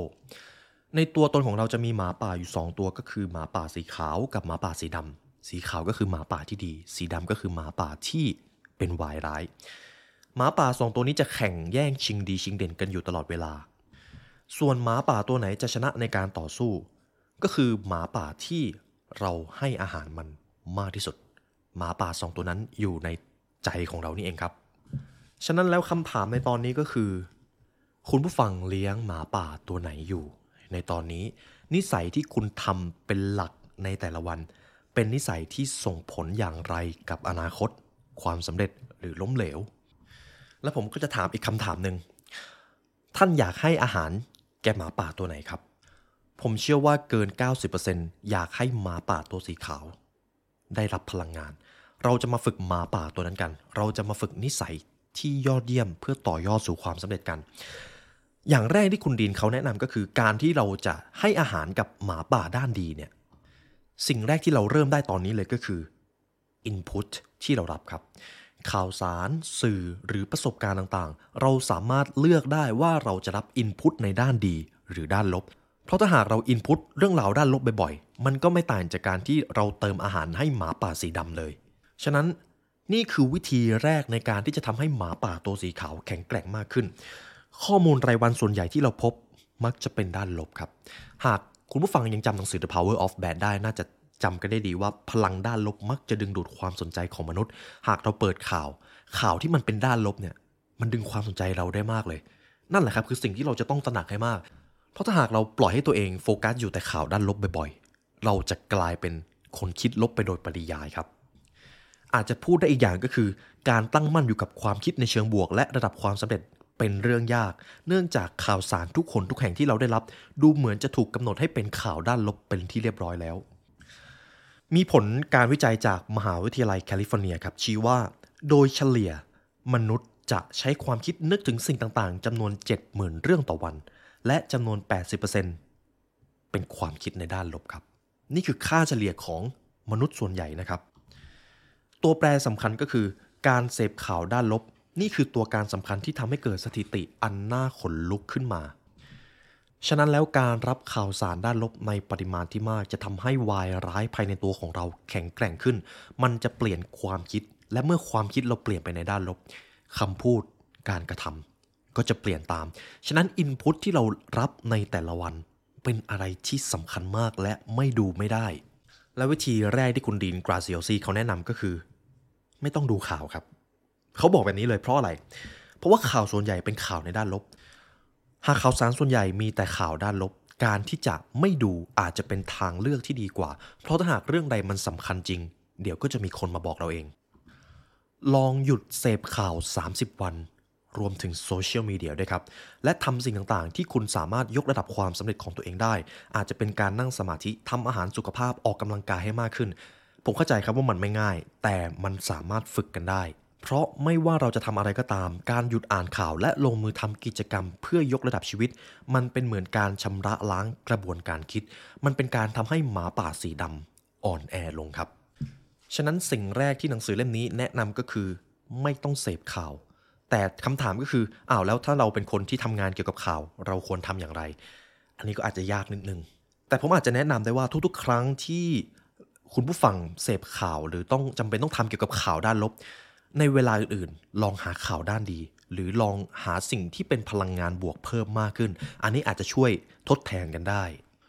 ในตัวตนของเราจะมีหมาป่าอยู่ 2 ตัวก็คือหมาป่าสีขาวกับหมาป่าสีดำสีขาวก็คือหมาป่าที่ดี สีดำก็คือหมาป่าที่เป็นวายร้ายหมาป่าสองตัวนี้จะแข่งแย่งชิงดีชิงเด่นกันอยู่ตลอดเวลา ส่วนหมาป่าตัวไหนจะชนะในการต่อสู้ ก็คือหมาป่าที่เราให้อาหารมันมากที่สุด หมาป่าสองตัวนั้นอยู่ในใจของเรานี่เองครับ ฉะนั้นแล้วคำถามในตอนนี้ก็คือ คุณผู้ฟังเลี้ยงหมาป่าตัวไหนอยู่ ในตอนนี้ นิสัยที่คุณทำเป็นหลักในแต่ละวัน เป็นนิสัยที่ส่งผลอย่างไรกับอนาคต ความสำเร็จหรือล้มเหลว และผมก็จะถามอีกคำถามหนึ่งท่านอยากให้อาหาร แกหมาป่าตัวไหนครับ ผมเชื่อว่าเกิน 90%อยากให้หมาป่าตัวสีขาว ได้รับพลังงาน เราจะมาฝึกหมาป่าตัวนั้นกัน เราจะมาฝึกนิสัยที่ยอดเยี่ยมเพื่อต่อยอดสู่ความสำเร็จกัน อย่างแรกที่คุณดีนเขาแนะนำก็คือ การที่เราจะให้อาหารกับหมาป่าด้านดีเนี่ย สิ่งแรกที่เราเริ่มได้ตอนนี้เลยก็คือ Input ที่เรารับครับ ข่าวสาร สื่อหรือประสบการณ์ต่างๆ เราสามารถเลือกได้ว่าเราจะรับ Input ในด้านดีหรือด้านลบ เพราะถ้าหากเรา Input เรื่องราวด้านลบบ่อยๆ มันก็ไม่ต่างจากการที่เราเติมอาหารให้หมาป่าสีดำเลย ฉะนั้นนี่คือวิธีแรกในการที่จะทำให้หมาป่าตัวสีขาวแข็งแกร่งมากขึ้น ข้อมูลรายวันส่วนใหญ่ที่เราพบมักจะเป็นด้านลบครับ หากคุณผู้ฟังยังจำหนังสือ The Power of Bad ได้น่าจะ จำกันได้ดีว่าพลังด้านลบมักจะดึงดูดความสนใจของมนุษย์ หากเราเปิดข่าว ข่าวที่มันเป็นด้านลบเนี่ย มันดึงความสนใจเราได้มากเลย นั่นแหละครับคือสิ่งที่เราจะต้องตระหนักให้มาก เพราะถ้าหากเราปล่อยให้ตัวเองโฟกัสอยู่แต่ข่าวด้านลบบ่อยๆ เราจะกลายเป็นคนคิดลบไปโดยปริยายครับ อาจจะพูดได้อีกอย่างก็คือ การตั้งมั่นอยู่กับความคิดในเชิงบวก และระดับความสำเร็จเป็นเรื่องยาก เนื่องจากข่าวสารทุกคนทุกแห่งที่เราได้รับ ดูเหมือนจะถูกกำหนดให้เป็นข่าวด้านลบเป็นที่เรียบร้อยแล้ว มีผลการวิจัยจากมหาวิทยาลัยแคลิฟอร์เนียครับชี้ว่า โดยเฉลี่ยมนุษย์จะใช้ความคิดนึกถึงสิ่งต่างๆจำนวน 70,000 เรื่องต่อวัน และจำนวน 80%เป็นความคิดในด้านลบครับ นี่คือค่าเฉลี่ยของมนุษย์ส่วนใหญ่นะครับ ตัวแปรสำคัญก็คือ การเสพข่าวด้านลบ นี่คือตัวการสำคัญที่ทำให้เกิดสถิติอันน่าขนลุกขึ้นมา ฉะนั้นแล้วการรับข่าวสารด้านลบในปริมาณที่มาก จะทำให้วายร้ายภายในตัวของเราแข็งแกร่งขึ้น มันจะเปลี่ยนความคิด และเมื่อความคิดเราเปลี่ยนไปในด้านลบคำพูดการกระทำก็จะเปลี่ยนตาม ฉะนั้นอินพุตที่เรารับในแต่ละวัน เป็นอะไรที่สำคัญมากและไม่ดูไม่ได้ และวิธีแรกที่คุณ Dean Graziosi เขาแนะนำก็คือ ไม่ต้องดูข่าวครับ เขาบอกแบบนี้เลยเพราะอะไร เพราะว่าข่าวส่วนใหญ่เป็นข่าวในด้านลบ หากข่าวสารส่วนใหญ่มีแต่ข่าวด้านลบ การที่จะไม่ดูอาจจะเป็นทางเลือกที่ดีกว่า เพราะถ้าหากเรื่องใดมันสำคัญจริง เดี๋ยวก็จะมีคนมาบอกเราเอง ลองหยุดเสพข่าว 30 วัน รวมถึงโซเชียลมีเดียด้วยครับ และทำสิ่งต่างๆ ที่คุณสามารถยกระดับความสำเร็จของตัวเองได้ อาจจะเป็นการนั่งสมาธิทำอาหารสุขภาพออกกำลังกายให้มากขึ้น ผมเข้าใจครับว่ามันไม่ง่าย แต่มันสามารถฝึกกันได้ เพราะไม่ว่าเราจะทำอะไรก็ตาม การหยุดอ่านข่าวและลงมือทำกิจกรรม เพื่อยกระดับชีวิต มันเป็นเหมือนการชำระล้างกระบวนการคิด มันเป็นการทำให้หมาป่าสีดำอ่อนแอลงครับ ฉะนั้นสิ่งแรกที่หนังสือเล่มนี้แนะนำก็คือ ไม่ต้องเสพข่าว แต่คำถามก็คืออ้าวแล้วถ้าเราเป็นคนที่ทำงานเกี่ยวกับข่าว เราควรทำอย่างไร อันนี้ก็อาจจะยากนิดนึงแต่ผมอาจจะแนะนำได้ว่าทุกๆ ครั้งที่คุณผู้ฟังเสพข่าว หรือต้องจำเป็นต้องทำเกี่ยวกับข่าวด้านลบ ในเวลาอื่นๆ ลองหาข่าวด้านดี หรือลองหาสิ่งที่เป็นพลังงานบวกเพิ่มมากขึ้น อันนี้อาจจะช่วยทดแทนกันได้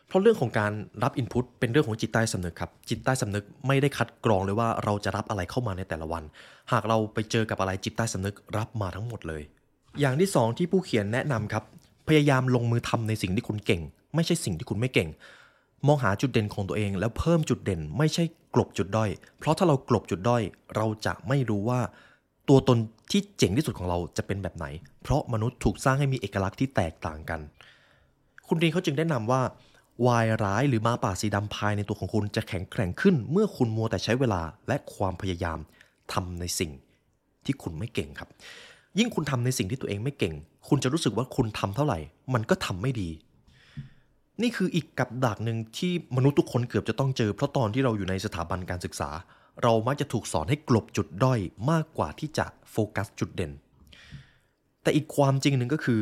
เพราะเรื่องของการรับอินพุตเป็นเรื่องของจิตใต้สำนึกครับ จิตใต้สำนึกไม่ได้คัดกรองเลยว่าเราจะรับอะไรเข้ามาในแต่ละวัน หากเราไปเจอกับอะไรจิตใต้สำนึกรับมาทั้งหมดเลย อย่างที่สองที่ผู้เขียนแนะนำครับ พยายามลงมือทำในสิ่งที่คุณเก่ง ไม่ใช่สิ่งที่คุณไม่เก่ง มองหาจุดเด่นของตัวเอง แล้วเพิ่มจุดเด่นไม่ใช่ กลบจุดด้อย เพราะถ้าเรากลบจุดด้อย เราจะไม่รู้ว่า ตัวตนที่เจ๋งที่สุดของเราจะเป็นแบบไหน เพราะมนุษย์ถูกสร้างให้มีเอกลักษณ์ที่แตกต่างกัน คุณดีนเขาจึงแนะนำว่าวายร้ายหรือมาป่าสีดำภายในตัวของคุณจะแข็งแกร่งขึ้น เมื่อคุณมัวแต่ใช้เวลาและความพยายามทำในสิ่งที่คุณไม่เก่งครับ ยิ่งคุณทำในสิ่งที่ตัวเองไม่เก่ง คุณจะรู้สึกว่าคุณทำเท่าไหร่ มันก็ทำไม่ดี นี่คืออีกกับดักหนึ่งที่มนุษย์ทุกคนเกือบจะต้องเจอ เพราะตอนที่เราอยู่ในสถาบันการศึกษา เรามักจะถูกสอนให้กลบจุดด้อยมากกว่าที่จะโฟกัสจุดเด่น แต่อีกความจริงหนึ่งก็คือ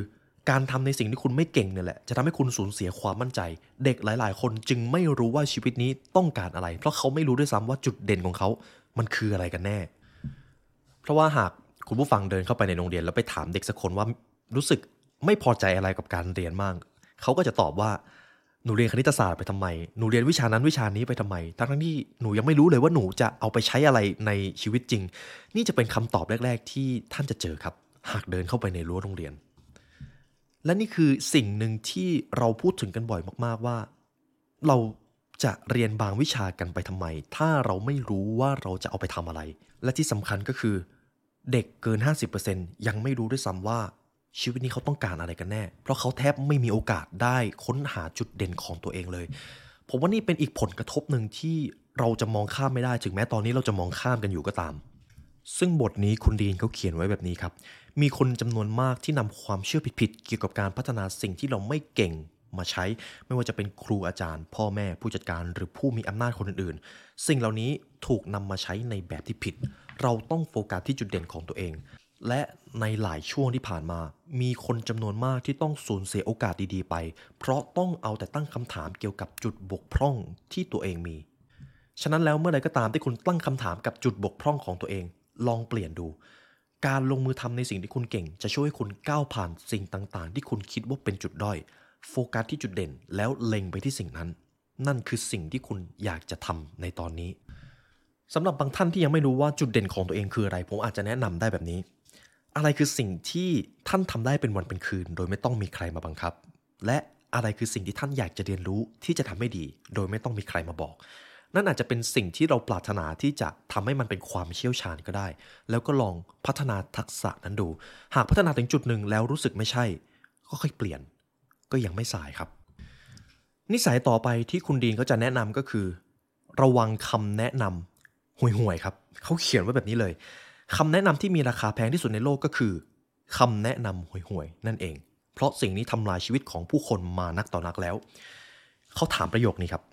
การทำในสิ่งที่คุณไม่เก่งเนี่ยแหละ จะทำให้คุณสูญเสียความมั่นใจ เด็กหลาย ๆ คนจึงไม่รู้ว่าชีวิตนี้ต้องการอะไร เพราะเขาไม่รู้ด้วยซ้ำว่าจุดเด่นของเขา มันคืออะไรกันแน่ เพราะว่าหากคุณผู้ฟังเดินเข้าไปในโรงเรียนแล้วไปถามเด็กสักคนว่ารู้สึกไม่พอใจอะไรกับการเรียนมากเขาก็จะตอบว่า หนูเรียนคณิตศาสตร์ไปทำไม หนูเรียนวิชานั้นวิชานี้ไปทำไม ทั้งที่หนูยังไม่รู้เลยว่าหนูจะเอาไปใช้อะไรในชีวิตจริง นี่จะเป็นคำตอบแรก ๆ ที่ท่านจะเจอครับ หากเดินเข้าไปในรั้วโรงเรียน และนี่คือสิ่งหนึ่งที่เราพูดถึงกันบ่อยมากๆว่า เราจะเรียนบางวิชากันไปทำไม ถ้าเราไม่รู้ว่าเราจะเอาไปทำอะไร และที่สำคัญก็คือ เด็กเกิน 50%ยังไม่รู้ด้วยซ้ำว่า ชีวิตนี้เขาต้องการอะไรกันแน่ เพราะเขาแทบไม่มีโอกาสได้ค้นหาจุดเด่นของตัวเองเลย ผมว่านี่เป็นอีกผลกระทบหนึ่งที่เราจะมองข้ามไม่ได้ ถึงแม้ตอนนี้เราจะมองข้ามกันอยู่ก็ตาม ซึ่งบทนี้คุณดีนเขาเขียนไว้แบบนี้ครับ มีคนจำนวนมากที่นำความเชื่อผิดๆเกี่ยวกับการพัฒนาสิ่งที่เราไม่เก่งมาใช้ ไม่ว่าจะเป็นครูอาจารย์ พ่อแม่ผู้จัดการหรือผู้มีอำนาจคนอื่นๆ สิ่งเหล่านี้ถูกนำมาใช้ในแบบที่ผิด เราต้องโฟกัสที่จุดเด่นของตัวเอง และในหลายช่วงที่ผ่านมา มีคนจำนวนมากที่ต้องสูญเสียโอกาสดีๆไป เพราะต้องเอาแต่ตั้งคำถามเกี่ยวกับจุดบกพร่องที่ตัวเองมี ฉะนั้นแล้วเมื่อใดก็ตามที่คุณตั้งคำถามกับจุดบกพร่องของตัวเอง ลองเปลี่ยนดู การลงมือทำในสิ่งที่คุณเก่ง จะช่วยให้คุณก้าวผ่านสิ่งต่างๆ ที่คุณคิดว่าเป็นจุดด้อย โฟกัสที่จุดเด่น แล้วเล็งไปที่สิ่งนั้น นั่นคือสิ่งที่คุณอยากจะทำในตอนนี้สำหรับบางท่านที่ยังไม่รู้ว่าจุดเด่นของตัวเองคืออะไร ผมอาจจะแนะนำได้แบบนี้ อะไรคือสิ่งที่ท่านทำได้เป็นวันเป็นคืน โดยไม่ต้องมีใครมาบังคับ และอะไรคือสิ่งที่ท่านอยากจะเรียนรู้ที่จะทำให้ดี โดยไม่ต้องมีใครมาบอก นั่นอาจจะเป็นสิ่งที่เราปรารถนาที่จะทำให้มันเป็นความเชี่ยวชาญก็ได้ แล้วก็ลองพัฒนาทักษะนั้นดู หากพัฒนาถึงจุดหนึ่งแล้วรู้สึกไม่ใช่ ก็ค่อยเปลี่ยน ก็ยังไม่สายครับ นิสัยต่อไปที่คุณดีนก็จะแนะนำก็คือ ระวังคำแนะนำห่วยๆครับเขาเขียนไว้แบบนี้เลย คำแนะนำที่มีราคาแพงที่สุดในโลกก็คือคำแนะนำห่วยๆนั่นเอง เพราะสิ่งนี้ทำลายชีวิตของผู้คนมานักต่อนักแล้ว เขาถามประโยคนี้ครับ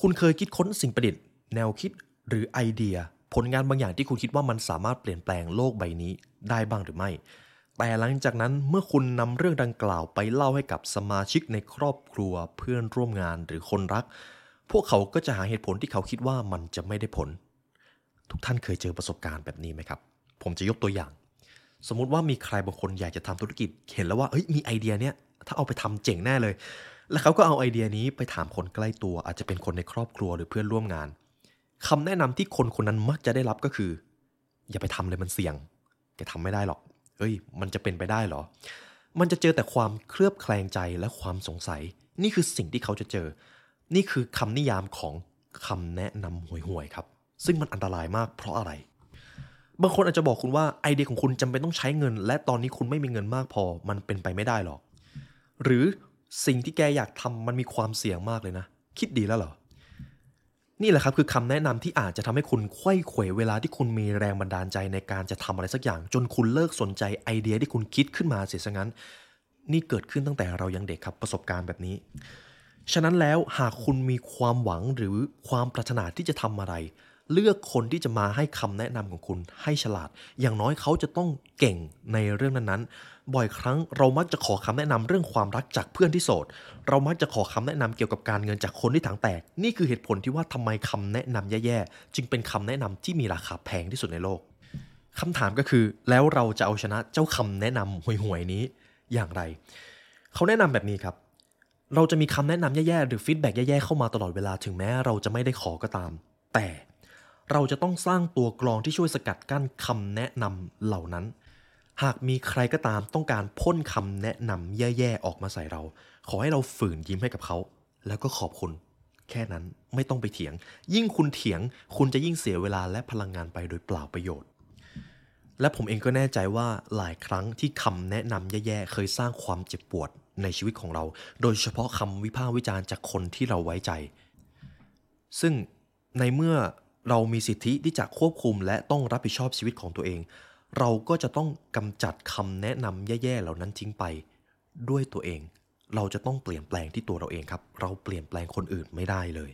คุณเคยคิดค้นสิ่งประดิษฐ์ แนวคิดหรือไอเดีย ผลงานบางอย่างที่คุณคิดว่ามันสามารถเปลี่ยนแปลงโลกใบนี้ได้บ้างหรือไม่ แต่หลังจากนั้นเมื่อคุณนำเรื่องดังกล่าวไปเล่าให้กับสมาชิกในครอบครัวเพื่อนร่วมงานหรือคนรัก พวกเขาก็จะหาเหตุผลที่เขาคิดว่ามันจะไม่ได้ผล ทุกท่านเคยเจอประสบการณ์แบบนี้ไหมครับ ผมจะยกตัวอย่าง สมมุติว่ามีใครบางคนอยากจะทำธุรกิจ เห็นแล้วว่าเอ้ยมีไอเดียเนี้ยถ้าเอาไปทำเจ๋งแน่เลย แล้วเขาก็เอาไอเดียนี้ไปถามคนใกล้ตัว อาจจะเป็นคนในครอบครัวหรือเพื่อนร่วมงานคำแนะนำที่คนคนนั้นมักจะได้รับก็คือ อย่าไปทำเลยมันเสี่ยงแกทำไม่ได้หรอกเอ้ย มันจะเป็นไปได้เหรอ มันจะเจอแต่ความเคลือบแคลงใจและความสงสัย นี่คือสิ่งที่เขาจะเจอ นี่คือคำนิยามของคำแนะนำห่วยๆครับ ซึ่งมันอันตรายมากเพราะอะไร บางคนอาจจะบอกคุณว่าไอเดียของคุณจำเป็นต้องใช้เงิน และตอนนี้คุณไม่มีเงินมากพอมันเป็นไปไม่ได้หรอก หรือสิ่งที่แกอยากทำมันมีความเสี่ยงมากเลยนะ คิดดีแล้วเหรอ นี่แหละครับคือคำแนะนำที่อาจจะทำให้คุณควยเขวเวลาที่คุณมีแรงบันดาลใจในการจะทำอะไรสักอย่าง จนคุณเลิกสนใจไอเดียที่คุณคิดขึ้นมาเสียซะงั้น นี่เกิดขึ้นตั้งแต่เรายังเด็กครับประสบการณ์แบบนี้ฉะนั้นแล้วหากคุณมีความหวังหรือความปรารถนาที่จะทำอะไร เลือกคนที่จะมาให้คำแนะนำของคุณให้ฉลาด อย่างน้อยเขาจะต้องเก่งในเรื่องนั้นๆ บ่อยครั้งเรามักจะขอคำแนะนำเรื่องความรักจากเพื่อนที่โสด เรามักจะขอคำแนะนำเกี่ยวกับการเงินจากคนที่ถังแตก นี่คือเหตุผลที่ว่าทำไมคำแนะนำแย่ๆ จึงเป็นคำแนะนำที่มีราคาแพงที่สุดในโลกคำถามก็คือ แล้วเราจะเอาชนะเจ้าคำแนะนำห่วยๆนี้อย่างไร เขาแนะนำแบบนี้ครับเราจะมีคำแนะนำแย่ๆ หรือ feedback แย่ๆ เข้ามาตลอดเวลาถึงแม้เราจะไม่ได้ขอก็ตาม แต่ เราจะต้องสร้างตัวกรองที่ช่วยสกัดกั้นคำแนะนำเหล่านั้น หากมีใครก็ตามต้องการพ่นคำแนะนำแย่ๆออกมาใส่เรา ขอให้เราฝืนยิ้มให้กับเขา แล้วก็ขอบคุณ แค่นั้นไม่ต้องไปเถียง ยิ่งคุณเถียง คุณจะยิ่งเสียเวลาและพลังงานไปโดยเปล่าประโยชน์ และผมเองก็แน่ใจว่าหลายครั้งที่คำแนะนำแย่ๆเคยสร้างความเจ็บปวดในชีวิตของเรา โดยเฉพาะคำวิพากษ์วิจารณ์จากคนที่เราไว้ใจ ซึ่งในเมื่อ เรามีสิทธิที่จะควบคุมและต้องรับผิดชอบชีวิตของตัวเอง เราก็จะต้องกำจัดคำแนะนำแย่ๆเหล่านั้นทิ้งไป ด้วยตัวเอง เราจะต้องเปลี่ยนแปลงที่ตัวเราเองครับ เราเปลี่ยนแปลงคนอื่นไม่ได้เลย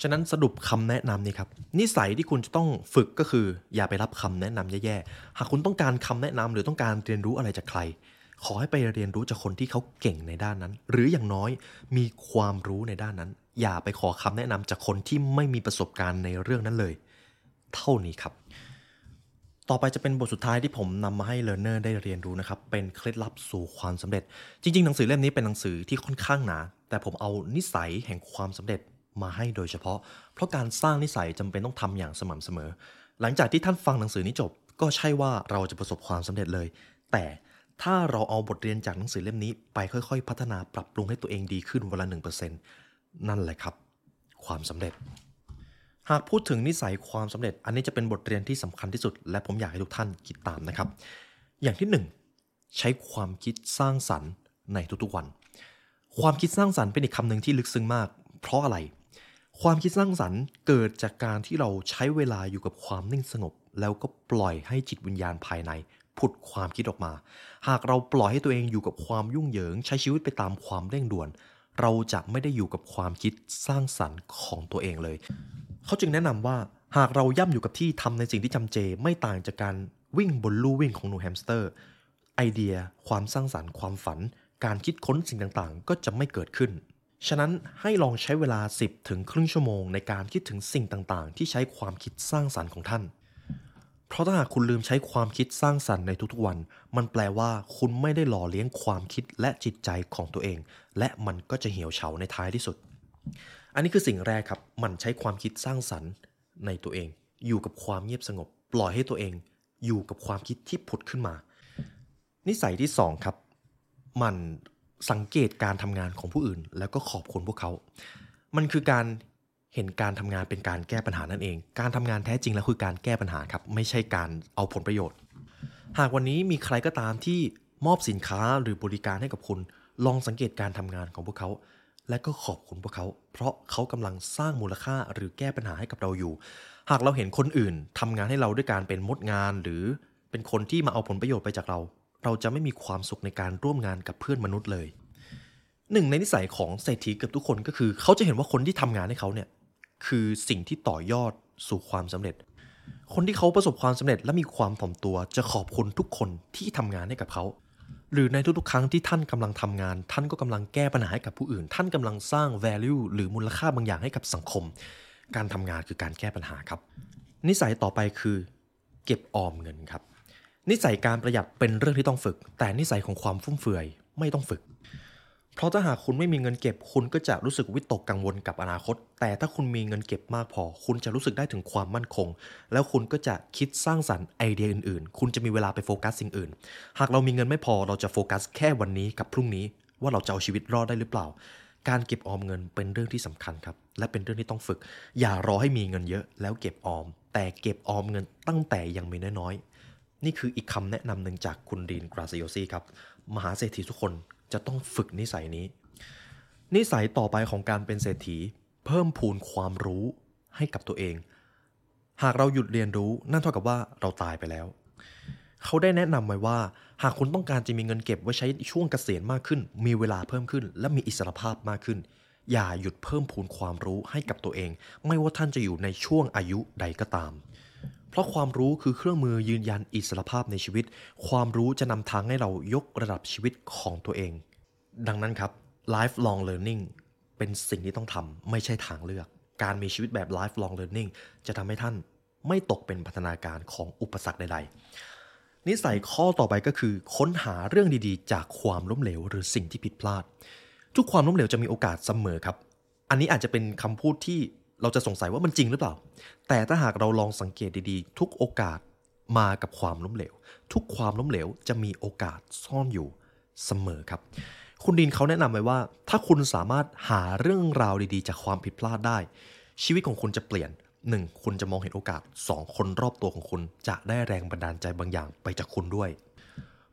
ฉะนั้นสรุปคำแนะนำนี่ครับ นิสัยที่คุณจะต้องฝึกก็คือ อย่าไปรับคำแนะนำแย่ๆ หากคุณต้องการคำแนะนำหรือต้องการเรียนรู้อะไรจากใคร ขอให้ไปเรียนรู้จากคนที่เขาเก่งในด้านนั้น หรืออย่างน้อยมีความรู้ในด้านนั้น อย่าไปขอคำแนะนำจากคนที่ไม่มีประสบการณ์ในเรื่องนั้นเลย เท่านี้ครับ ต่อไปจะเป็นบทสุดท้ายที่ผมนำมาให้เลิร์เนอร์ได้เรียนรู้นะครับ เป็นเคล็ดลับสู่ความสำเร็จ จริง ๆ หนังสือเล่มนี้เป็นหนังสือที่ค่อนข้างหนา แต่ผมเอานิสัยแห่งความสำเร็จมาให้โดยเฉพาะ เพราะการสร้างนิสัยจำเป็นต้องทำอย่างสม่ำเสมอ หลังจากที่ท่านฟังหนังสือนี้จบ ก็ใช่ว่าเราจะประสบความสำเร็จเลย แต่ถ้าเราเอาบทเรียนจากหนังสือเล่มนี้ไปค่อยๆ พัฒนาปรับปรุงให้ตัวเองดีขึ้นวันละหนึ่งเปอร์เซ็ นั่นแหละครับ ความสำเร็จ หากพูดถึงนิสัยความสำเร็จ อันนี้จะเป็นบทเรียนที่สำคัญที่สุด และผมอยากให้ทุกท่านคิดตามนะครับ อย่างที่หนึ่งใช้ความคิดสร้างสรรค์ในทุกๆวัน ความคิดสร้างสรรค์เป็นอีกคำหนึ่งที่ลึกซึ้งมาก เพราะอะไร ความคิดสร้างสรรค์เกิดจากการที่เราใช้เวลาอยู่กับความนิ่งสงบ แล้วก็ปล่อยให้จิตวิญญาณภายในผุดความคิดออกมา หากเราปล่อยให้ตัวเองอยู่กับความยุ่งเหยิง ใช้ชีวิตไปตามความเร่งด่วน เราจะไม่ได้อยู่กับความคิดสร้างสรรค์ของตัวเองเลย เขาจึงแนะนำว่าหากเราย่ำอยู่กับที่ทำในสิ่งที่จำเจ ไม่ต่างจากการวิ่งบนลู่วิ่งของหนูแฮมสเตอร์ ไอเดีย ความสร้างสรรค์ ความฝัน การคิดค้นสิ่งต่างๆ ก็จะไม่เกิดขึ้น ฉะนั้นให้ลองใช้เวลา 10 ถึงครึ่งชั่วโมงในการคิดถึงสิ่งต่างๆ ที่ใช้ความคิดสร้างสรรค์ของท่าน เพราะถ้าหากคุณลืมใช้ความคิดสร้างสรรค์ในทุกๆวัน มันแปลว่าคุณไม่ได้หล่อเลี้ยงความคิดและจิตใจของตัวเอง และมันก็จะเหี่ยวเฉาในท้ายที่สุด อันนี้คือสิ่งแรกครับ มันใช้ความคิดสร้างสรรค์ในตัวเอง อยู่กับความเงียบสงบ ปล่อยให้ตัวเอง อยู่กับความคิดที่ผุดขึ้นมา นิสัยที่สองครับ มันสังเกตการทำงานของผู้อื่น แล้วก็ขอบคุณพวกเขา มันคือการ เห็นการทำงานเป็นการแก้ปัญหานั่นเอง การทำงานแท้จริงแล้วคือการแก้ปัญหาครับ ไม่ใช่การเอาผลประโยชน์ หากวันนี้มีใครก็ตามที่มอบสินค้าหรือบริการให้กับคุณ ลองสังเกตการทำงานของพวกเขา และก็ขอบคุณพวกเขา เพราะเขากำลังสร้างมูลค่าหรือแก้ปัญหาให้กับเราอยู่ หากเราเห็นคนอื่นทำงานให้เราด้วยการเป็นมดงานหรือเป็นคนที่มาเอาผลประโยชน์ไปจากเรา เราจะไม่มีความสุขในการร่วมงานกับเพื่อนมนุษย์เลยหนึ่งในนิสัยของเศรษฐีเกือบทุกคนก็คือ เขาจะเห็นว่าคนที่ทำงานให้เขาเนี่ย คือสิ่งที่ต่อยอดสู่ความสำเร็จ คนที่เขาประสบความสำเร็จและมีความถ่อมตัวจะขอบคุณทุกคนที่ทำงานให้กับเขา หรือในทุกๆ ครั้งที่ท่านกำลังทำงาน ท่านก็กำลังแก้ปัญหาให้กับผู้อื่น ท่านกำลังสร้าง value หรือมูลค่าบางอย่างให้กับสังคม การทำงานคือการแก้ปัญหาครับ นิสัยต่อไปคือ เก็บออมเงินครับ นิสัยการประหยัดเป็นเรื่องที่ต้องฝึก แต่นิสัยของความฟุ่มเฟือยไม่ต้องฝึก เพราะถ้าหากคุณไม่มีเงินเก็บ คุณก็จะรู้สึกวิตกกังวลกับอนาคต แต่ถ้าคุณมีเงินเก็บมากพอ คุณจะรู้สึกได้ถึงความมั่นคง แล้วคุณก็จะคิดสร้างสรรค์ไอเดียอื่นๆ คุณจะมีเวลาไปโฟกัสสิ่งอื่น หากเรามีเงินไม่พอเราจะโฟกัสแค่วันนี้กับพรุ่งนี้ ว่าเราจะเอาชีวิตรอดได้หรือเปล่า การเก็บออมเงินเป็นเรื่องที่สำคัญครับ และเป็นเรื่องที่ต้องฝึก อย่ารอให้มีเงินเยอะแล้วเก็บออม แต่เก็บออมเงินตั้งแต่ยังมีน้อยๆนี่คืออีกคำแนะนำหนึ่งจากคุณดีนกราซิโยซีครับ มหาเศรษฐีทุกคน จะต้องฝึกนิสัยนี้ นิสัยต่อไปของการเป็นเศรษฐี เพิ่มพูนความรู้ให้กับตัวเอง หากเราหยุดเรียนรู้นั่นเท่ากับว่าเราตายไปแล้ว เขาได้แนะนำไว้ว่า หากคุณต้องการจะมีเงินเก็บไว้ใช้ช่วงเกษียณมากขึ้น มีเวลาเพิ่มขึ้น และมีอิสรภาพมากขึ้น อย่าหยุดเพิ่มพูนความรู้ให้กับตัวเอง ไม่ว่าท่านจะอยู่ในช่วงอายุใดก็ตาม เพราะความรู้คือเครื่องมือยืนยันอิสรภาพในชีวิต ความรู้จะนำทางให้เรายกระดับชีวิตของตัวเอง ดังนั้นครับ lifelong learning เป็นสิ่งที่ต้องทำไม่ใช่ทางเลือก การมีชีวิตแบบ lifelong learning จะทำให้ท่านไม่ตกเป็นพัฒนาการของอุปสรรคใด ๆ นิสัยข้อต่อไปก็คือ ค้นหาเรื่องดีๆ จากความล้มเหลวหรือสิ่งที่ผิดพลาด ทุกความล้มเหลวจะมีโอกาสเสมอครับ อันนี้อาจจะเป็นคำพูดที่ เราจะสงสัยว่ามันจริงหรือเปล่า แต่ถ้าหากเราลองสังเกตดีๆ ทุกโอกาสมากับความล้มเหลว ทุกความล้มเหลวจะมีโอกาสซ่อนอยู่เสมอครับ คุณดินเขาแนะนำไว้ว่า ถ้าคุณสามารถหาเรื่องราวดีๆ จากความผิดพลาดได้ ชีวิตของคุณจะเปลี่ยน 1. คุณจะมองเห็นโอกาส 2. คนรอบตัวของคุณจะได้แรงบันดาลใจบางอย่างไปจากคุณด้วย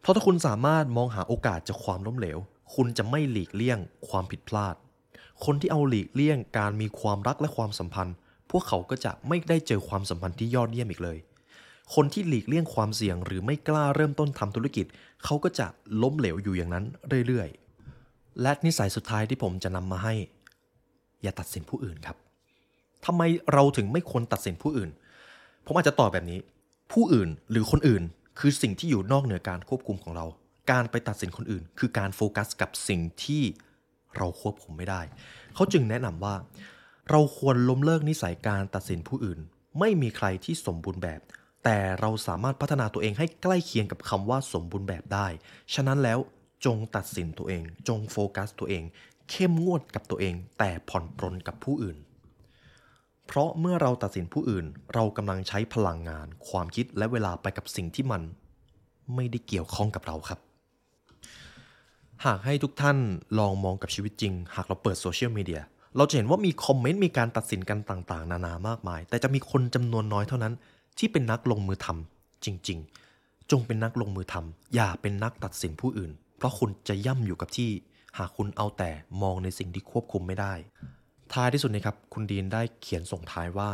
เพราะถ้าคุณสามารถมองหาโอกาสจากความล้มเหลว คุณจะไม่หลีกเลี่ยงความผิดพลาด คนที่เอาหลีกเลี่ยงการมีความรักและความสัมพันธ์ พวกเขาก็จะไม่ได้เจอความสัมพันธ์ที่ยอดเยี่ยมอีกเลย คนที่หลีกเลี่ยงความเสี่ยง หรือไม่กล้าเริ่มต้นทำธุรกิจ เขาก็จะล้มเหลวอยู่อย่างนั้นเรื่อยๆ และนิสัยสุดท้ายที่ผมจะนำมาให้ อย่าตัดสินผู้อื่นครับทำไมเราถึงไม่ควรตัดสินผู้อื่น ผมอาจจะตอบแบบนี้ ผู้อื่นหรือคนอื่น คือสิ่งที่อยู่นอกเหนือการควบคุมของเรา การไปตัดสินคนอื่น คือการโฟกัสกับสิ่งที่ เราควบคุมไม่ได้ เขาจึงแนะนำว่า เราควรล้มเลิกนิสัยการตัดสินผู้อื่น ไม่มีใครที่สมบูรณ์แบบ แต่เราสามารถพัฒนาตัวเองให้ใกล้เคียงกับคำว่าสมบูรณ์แบบได้ ฉะนั้นแล้วจงตัดสินตัวเอง จงโฟกัสตัวเอง เข้มงวดกับตัวเอง แต่ผ่อนปรนกับผู้อื่น เพราะเมื่อเราตัดสินผู้อื่น เรากำลังใช้พลังงาน ความคิดและเวลาไปกับสิ่งที่มัน ไม่ได้เกี่ยวข้องกับเราครับ หากให้ทุกท่านลองมองกับชีวิตจริง หากเราเปิดโซเชียลมีเดียเราจะเห็นว่ามีคอมเมนต์มีการตัดสินกันต่างๆ นานามากมาย แต่จะมีคนจำนวนน้อยเท่านั้น ที่เป็นนักลงมือทำจริง ๆ จงเป็นนักลงมือทำอย่าเป็นนักตัดสินผู้อื่น เพราะคุณจะย่ำอยู่กับที่ หากคุณเอาแต่มองในสิ่งที่ควบคุมไม่ได้ ท้ายที่สุดนะครับ คุณดีนได้เขียนส่งท้ายว่า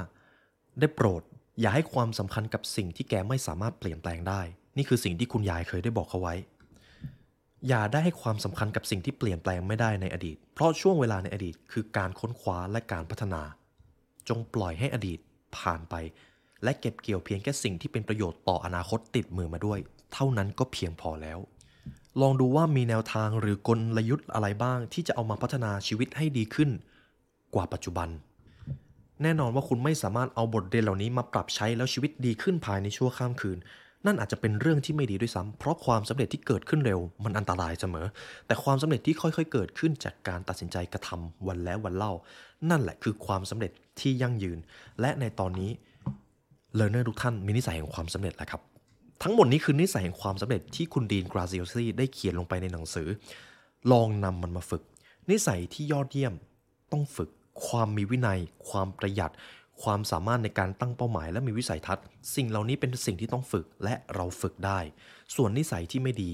ได้โปรด อย่าให้ความสำคัญกับสิ่งที่แกไม่สามารถเปลี่ยนแปลงได้ นี่คือสิ่งที่คุณยายเคยได้บอกเขาไว้ อย่าได้ให้ความสำคัญกับสิ่งที่เปลี่ยนแปลงไม่ได้ในอดีต เพราะช่วงเวลาในอดีตคือการค้นคว้าและการพัฒนา จงปล่อยให้อดีตผ่านไป และเก็บเกี่ยวเพียงแค่สิ่งที่เป็นประโยชน์ต่ออนาคตติดมือมาด้วย เท่านั้นก็เพียงพอแล้ว ลองดูว่ามีแนวทางหรือกลยุทธ์อะไรบ้าง ที่จะเอามาพัฒนาชีวิตให้ดีขึ้น กว่าปัจจุบัน แน่นอนว่าคุณไม่สามารถเอาบทเรียนเหล่านี้มาปรับใช้แล้วชีวิตดีขึ้นภายในชั่วข้ามคืน นั่นอาจจะเป็นเรื่องที่ไม่ดีด้วยซ้ำเพราะความสำเร็จที่เกิดขึ้นเร็วมันอันตรายเสมอ แต่ความสำเร็จที่ค่อยๆ เกิดขึ้นจากการตัดสินใจกระทำวันแล้ววันเล่า นั่นแหละคือความสำเร็จที่ยั่งยืน และในตอนนี้เล a ร์เนอร์ทุกท่านมีนิสัยแห่งความสำเร็จแล้วครับ ทั้งหมดนี้คือนิสัยแห่งความสำเร็จที่คุณ Dean Graziosi ได้เขียนลงไปในหนังสือ ลองนำมันมาฝึก นิสัยที่ยอดเยี่ยมต้องฝึก ความมีวินัย ความประหยัด ความสามารถในการตั้งเป้าหมายและมีวิสัยทัศน์ สิ่งเหล่านี้เป็นสิ่งที่ต้องฝึกและเราฝึกได้ ส่วนนิสัยที่ไม่ดี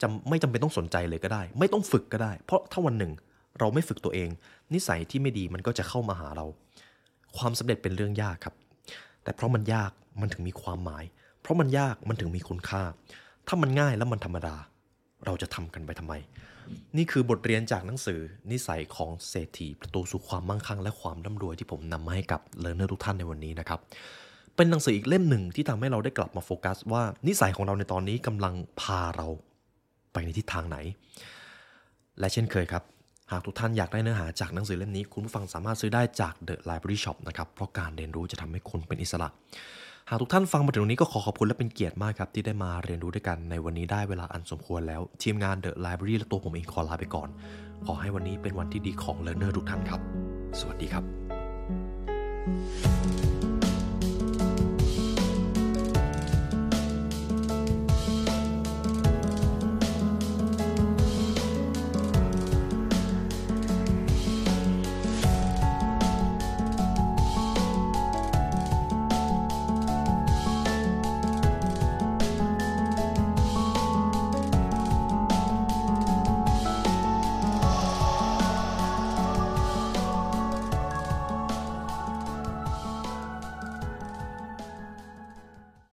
จะไม่จำเป็นต้องสนใจเลยก็ได้ ไม่ต้องฝึกก็ได้ เพราะถ้าวันหนึ่งเราไม่ฝึกตัวเอง นิสัยที่ไม่ดีมันก็จะเข้ามาหาเรา ความสำเร็จเป็นเรื่องยากครับ แต่เพราะมันยากมันถึงมีความหมาย เพราะมันยากมันถึงมีคุณค่า ถ้ามันง่ายแล้วมันธรรมดา เราจะทำกันไปทำไม นี่คือบทเรียนจากหนังสือนิสัยของเศรษฐีประตูสู่ความมั่งคั่งและความร่ำรวยที่ผมนำมาให้กับเล a ร์เนอร์ทุกท่านในวันนี้นะครับ เป็นหนังสืออีกเล่มหนึ่งที่ทำให้เราได้กลับมาโฟกัส ว่านิสัยของเราในตอนนี้กำลังพาเราไปในทิศทางไหน และเช่นเคยครับ หากทุกท่านอยากได้เนื้อหาจากหนังสือเล่มนี้ คุณผู้ฟังสามารถซื้อได้จาก The Library Shop นะครับ เพราะการเรียนรู้จะทำให้คุณเป็นอิสระ หากทุกท่านฟังมาถึงตรงนี้ก็ขอขอบคุณและเป็นเกียรติมากครับ ที่ได้มาเรียนรู้ด้วยกันในวันนี้ได้เวลาอันสมควรแล้ว ทีมงาน The Library และตัวผมเองขอลาไปก่อน ขอให้วันนี้เป็นวันที่ดีของ learner ทุกท่านครับ สวัสดีครับ